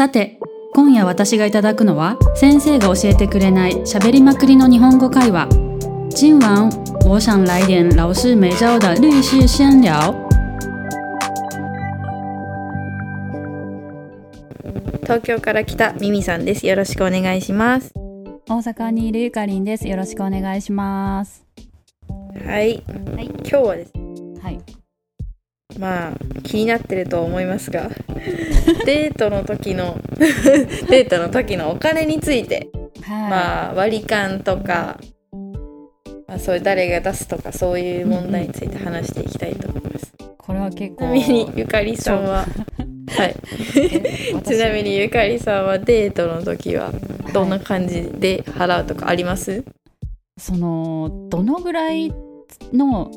さて今夜私がいただくのは先生が教えてくれない喋りまくりの日本語会話今晚我想来点老师没教的律师闲聊東京から来たミミさんです。よろしくお願いします。大阪にいるゆかりんですよろしくお願いしますはい。はい今日はですね、はいまあ気になってると思いますが、デートの時の デートの時のお金について、はい、まあ割り勘とか、まあそういう誰が出すとかそういう問題について話していきたいと思います。これは結構ちなみにゆかりさんは、はい。ちなみにゆかりさんはデートの時はどんな感じで払うとかあります？そのどのぐらいの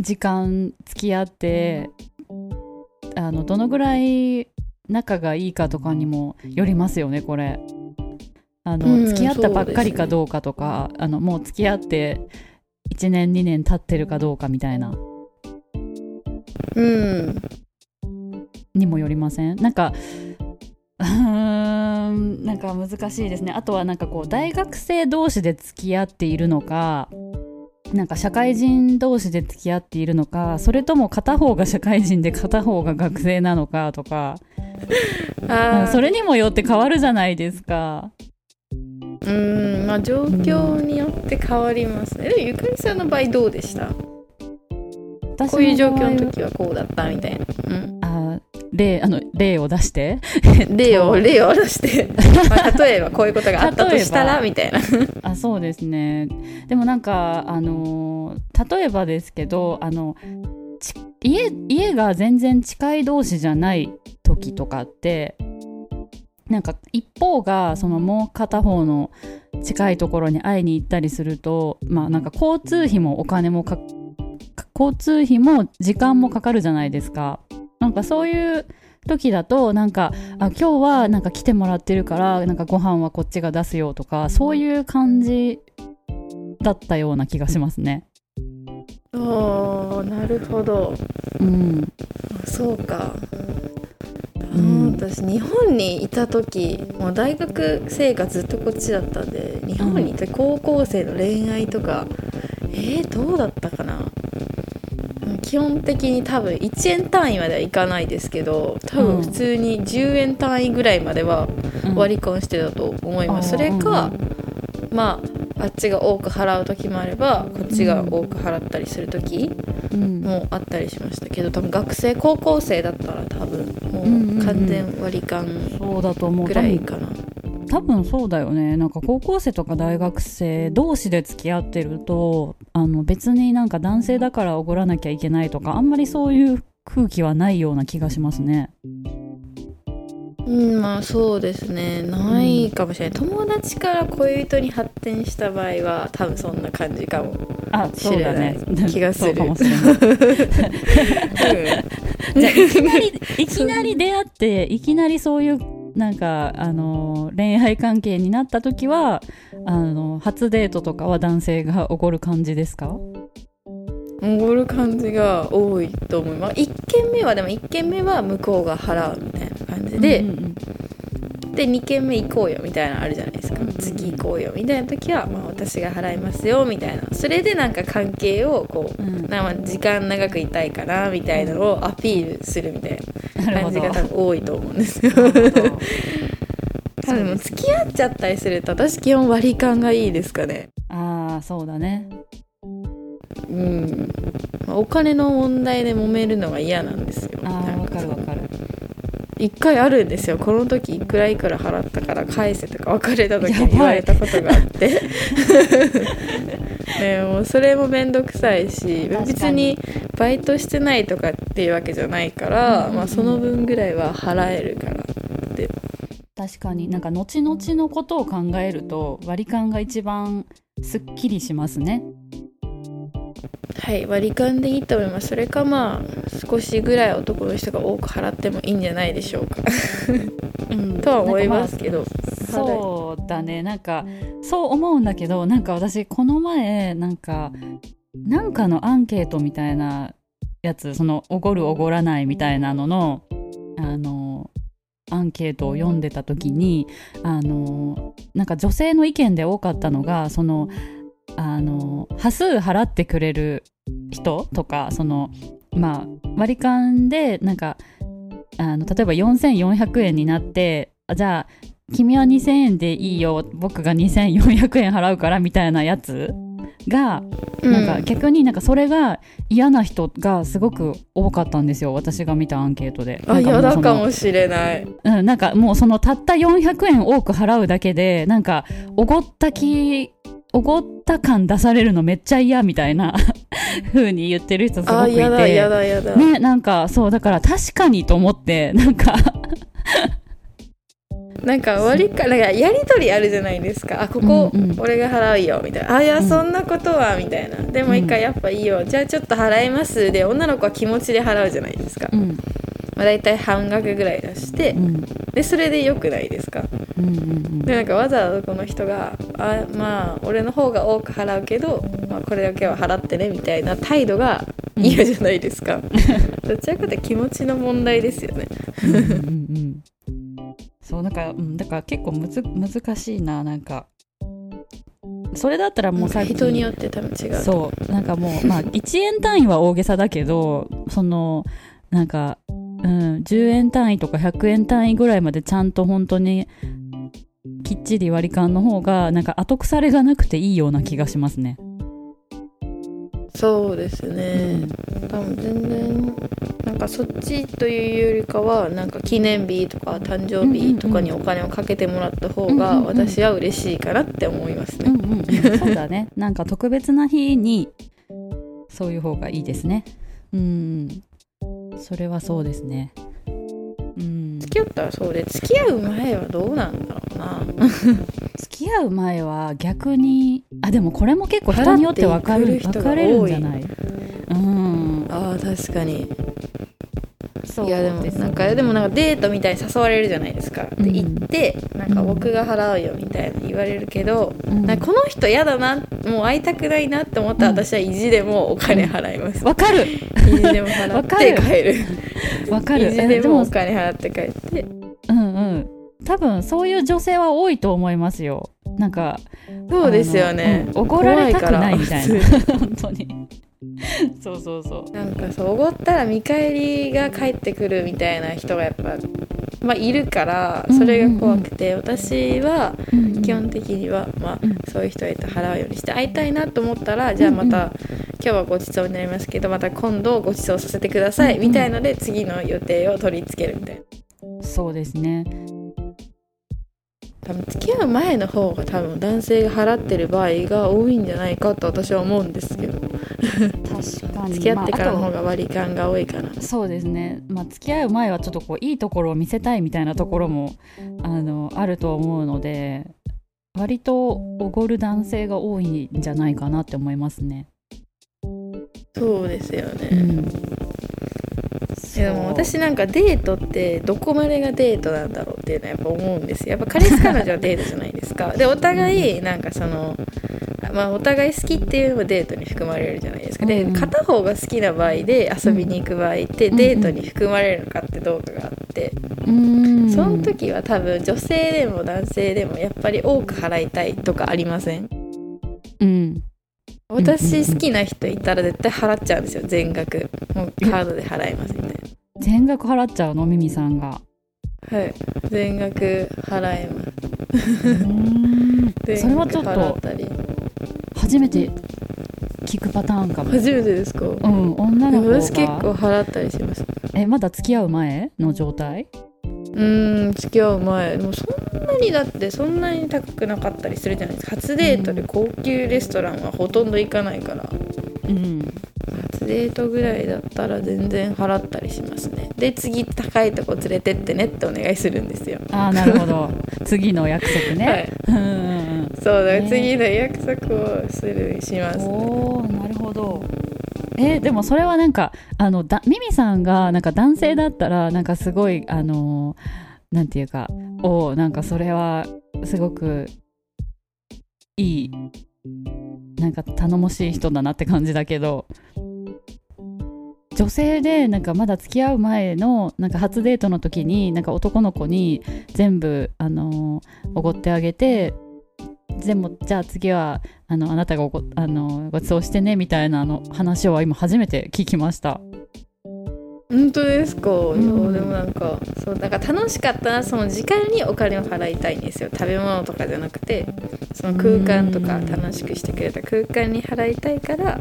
時間付き合ってあのどのぐらい仲がいいかとかにもよりますよねこれ。あの、うん付き合ったばっかりかどうかとか、あのもう付き合って1年2年経ってるかどうかみたいな。うん。にもよりません？なんかうーんなんか難しいですね。あとはなんかこう大学生同士で付き合っているのかなんか社会人同士で付き合っているのかそれとも片方が社会人で片方が学生なのかとか それにもよって変わるじゃないですかうん、まあ状況によって変わりますね。ゆかりさんの場合どうでした？私こういう状況の時はこうだったみたいな。うん。あ例あの例を出して。例を例を出して、まあ、例えばこういうことがあったとしたら例みたいな。あそうですね。でもなんかあのー例えばですけどあのち家家が全然近い同士じゃない時とかってなんか一方がそのもう片方の近いところに会いに行ったりするとまあなんか交通費もお金も交通費も時間もかかるじゃないですかなんかそういう時だとなんかあ今日はなんか来てもらってるからなんかご飯はこっちが出すよとかそういう感じだったような気がしますね。おーなるほど。うん、そうか。ん私日本にいた時もう大学生活ずっとこっちだったんで日本にいて高校生の恋愛とか、えー、どうだったかな？基本的に多分1円単位まではいかないですけど多分普通に10円単位ぐらいまではうん割り勘してたと思います、うん。それか、まああっちが多く払う時もあればこっちが多く払ったりする時うん。もあったりしましたけど多分学生高校生だったら多分もうんうんううん。完全割り勘そうだと思うぐらいかな、多分そうだよね。なんか高校生とか大学生同士で付き合ってるとあの別になんか男性だからおごらなきゃいけないとかあんまりそういう空気はないような気がしますね。うんまあそうですね。ないかもしれない、友達から恋人に発展した場合は多分そんな感じかも、あそうだね。知れない気がする。そうかもしれない。じゃあいきなりいきなり出会っていきなりそういうなんかあの恋愛関係になった時はあの初デートとかは男性がおごる感じですか？おごる感じが多いと思います。1軒目はでも1軒目は向こうが払うみたいな感じで、うんうんうんで2軒目行こうよみたいなのあるじゃないですか。次行こうよみたいな時は、まあ、私が払いますよみたいな。それでなんか関係をこう、うん。なまあ時間長くいたいかなみたいなのをアピールするみたいな感じが多分多いと思うんですよ。多分付き合っちゃったりすると私基本割り勘がいいですかね。ああそうだね。うん。まあお金の問題で揉めるのが嫌なんですよ。ああわかるわかる一回あるんですよ。この時いくらいくら払ったから返せとか別れた時に言われたことがあって。ねもうそれも面倒くさいし別にバイトしてないとかっていうわけじゃないから、まあ、その分ぐらいは払えるからって。確かに。なんか後々のことを考えると割り勘が一番すっきりしますねはい割り勘でいいと思います。それかまあ少しぐらい男の人が多く払ってもいいんじゃないでしょうか。うんとは思いますけど、そうだね。なんかそう思うんだけどなんか私この前なんかなんかのアンケートみたいなやつそのおごるおごらないみたいなののあのアンケートを読んでた時にあのなんか女性の意見で多かったのがそのあの端数払ってくれる人とかそのまあ割り勘でなんかあの例えば4400円になってあじゃあ君は2000円でいいよ僕が2400円払うからみたいなやつがなんか逆になんかそれが嫌な人がすごく多かったんですよ私が見たアンケートで。あ嫌だかもしれない。うん、なんかもうそのたった400円多く払うだけでなんかおごった気おごった感出されるのめっちゃ嫌みたいな風に言ってる人すごくいて。ねなんかそうだから確かにと思ってなん か。なんか割りかなんかやり取りあるじゃないですか。あここうんうん。俺が払うよみたいな、あいやうん。そんなことはみたいな。でも一回やっぱいいよ、じゃあちょっと払います。で女の子は気持ちで払うじゃないですか、うん。まあ、大体半額ぐらい出して。うん。でそれでよくないですか？うんうんでなんかわざわざこの人があまあ俺の方が多く払うけど、まあ、これだけは払ってねみたいな態度が嫌じゃないですか、どちらかというと気持ちの問題ですよね。うんうんうんそうなんか、うん、だから結構むず難しいななんか。それだったらもうさっき人によって多分違うそうなんかもうまあ1円単位は大げさだけどそのなんか、うん、10円単位とか100円単位ぐらいまでちゃんと本当にきっちり割り勘の方がなんか後腐れがなくていいような気がしますね。そうですね、多分全然なんかそっちというよりかはなんか記念日とか誕生日とかにお金をかけてもらった方がうんうんうん私は嬉しいかなって思いますね、うんうんうん、そうだねなんか特別な日にそういう方がいいですね。うんそれはそうですね。うん、付き合ったらそうで付き合う前はどうなんだろうな。付き合う前は逆にあでもこれも結構人によって分かる分かれるんじゃない？うん。あー確かにそういやでもすなんかでもなんかデートみたいに誘われるじゃないですか、でうん。行ってなんか僕が払うよみたいな言われるけど、うん。この人嫌だなもう会いたくないなって思ったらうん私は意地でもお金払います、わかる。意地でも払って帰る。わかる。意地でもお金払って帰って。うんうん。多分そういう女性は多いと思いますよ。なんかそうですよね。うんおごられたくないみたいな。本当に そうそうそう。なんかそうおごったら見返りが返ってくるみたいな人がやっぱまあいるからそれが怖くて、私は基本的には、まあうん。そういう人へと払うようにして会いたいなと思ったらじゃあまた、今日はごちそうになりますけどまた今度ごちそうさせてください、うんうん。みたいので次の予定を取り付けるみたいな。そうですね多分付き合う前の方が多分男性が払ってる場合が多いんじゃないかと私は思うんですけど。確かに。付き合ってからのまああ方が割り勘が多いかな、とそうですね。まあ付き合う前はちょっとこういいところを見せたいみたいなところもあのあると思うので割とおごる男性が多いんじゃないかなって思いますね。そうですよね、うんいやでも私なんかデートってどこまでがデートなんだろうっていうのはやっぱ思うんですよ。やっぱ彼氏彼女はデートじゃないですか。でお互いなんかそのまあお互い好きっていうのもデートに含まれるじゃないですか。で片方が好きな場合で遊びに行く場合ってうん。デートに含まれるのかってどうかがあってうん。その時は多分女性でも男性でもやっぱり多く払いたいとかありません？うん私好きな人いたら絶対払っちゃうんですよ全額。もうカードで払いますみたいな。全額払っちゃうのミミさんが。はい全額払います。それはちょっ払と初めて聞くパターンかも。初めてですか？うん、女の子が。私結構払ったりします。えまだ付き合う前の状態？うーん付き合う前でもそんなにだってそんなに高くなかったりするじゃないですか。初デートで高級レストランはほとんど行かないから。うん初デートぐらいだったら全然払ったりしますね。で次高いとこ連れてってねってお願いするんですよ。ああなるほど。次の約束ね、はい。うんそうだ次の約束をするしますね。おえでもそれはなんかあのだミミさんがなんか男性だったらなんかすごいあのーなんていうかおなんかそれはすごくいいなんか頼もしい人だなって感じだけど女性でなんかまだ付き合う前のなんか初デートの時になんか男の子に全部あのおごってあげて全部じゃあ次はあのあなたがごあのごちそうしてねみたいなあの話は今初めて聞きました。本当ですか、ん。いやでもなんかそうなんか楽しかったなその時間にお金を払いたいんですよ。食べ物とかじゃなくてその空間とかうん楽しくしてくれた空間に払いたいから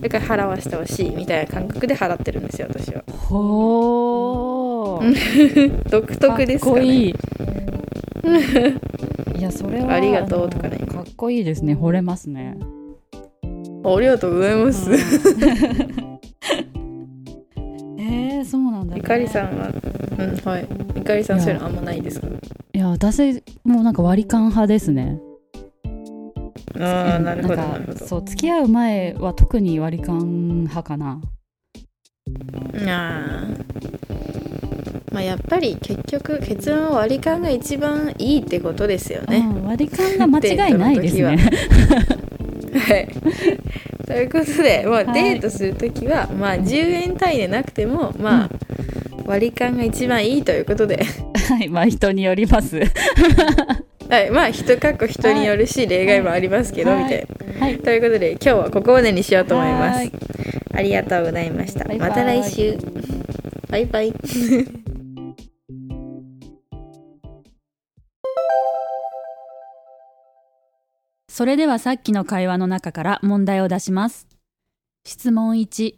だから払わせてほしいみたいな感覚で払ってるんですよ私は。ほー。独特ですか,、ね、かっこいい いやそれはありがとうとかね。かっこいいですね。惚れますね。ありがとうございます、えー、そうなんだ、ね、ゆかりさんは？うんはい。ゆかりさんそういうのあんまないですか？いや私もうなんか割り勘派ですね。うん。ああなるほどんかなるほど。そう付き合う前は特に割り勘派かな。あーまあやっぱり結局結論は割り勘が一番いいってことですよね、うん割り勘が間違いないですね はい。ということで、まあ、はいデートするときは、まあ、10円単位でなくても、まあ、割り勘が一番いいということで、はいまあ人によります はい、まあ、人かっこ人によるし、例外もありますけど、はいみたいな。はいということで、今日はここまでにしようと思いますはい。ありがとうございました。また来週。バイバイ。それではさっきの会話の中から問題を出します。質問1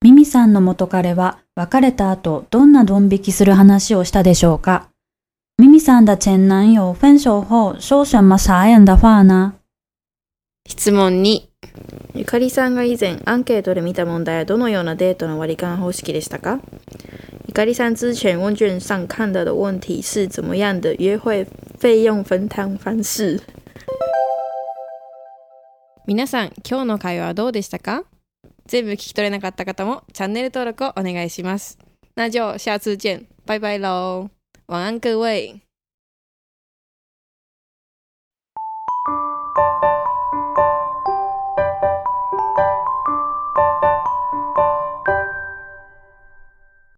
ミミさんの元彼は別れた後どんなドン引きする話をしたでしょうか？ミミさん的前男友分手後说什么傻眼的话呢質問2。ゆかりさんが以前アンケートで見た問題はどのようなデートの割り勘方式でしたか？ゆかりさん之前问卷上看到的问题是怎么样的约会费用分摊方式？皆さん、今日の会話はどうでしたか？全部聞き取れなかった方もチャンネル登録をお願いします。那就下次见，拜拜喽，晚安各位。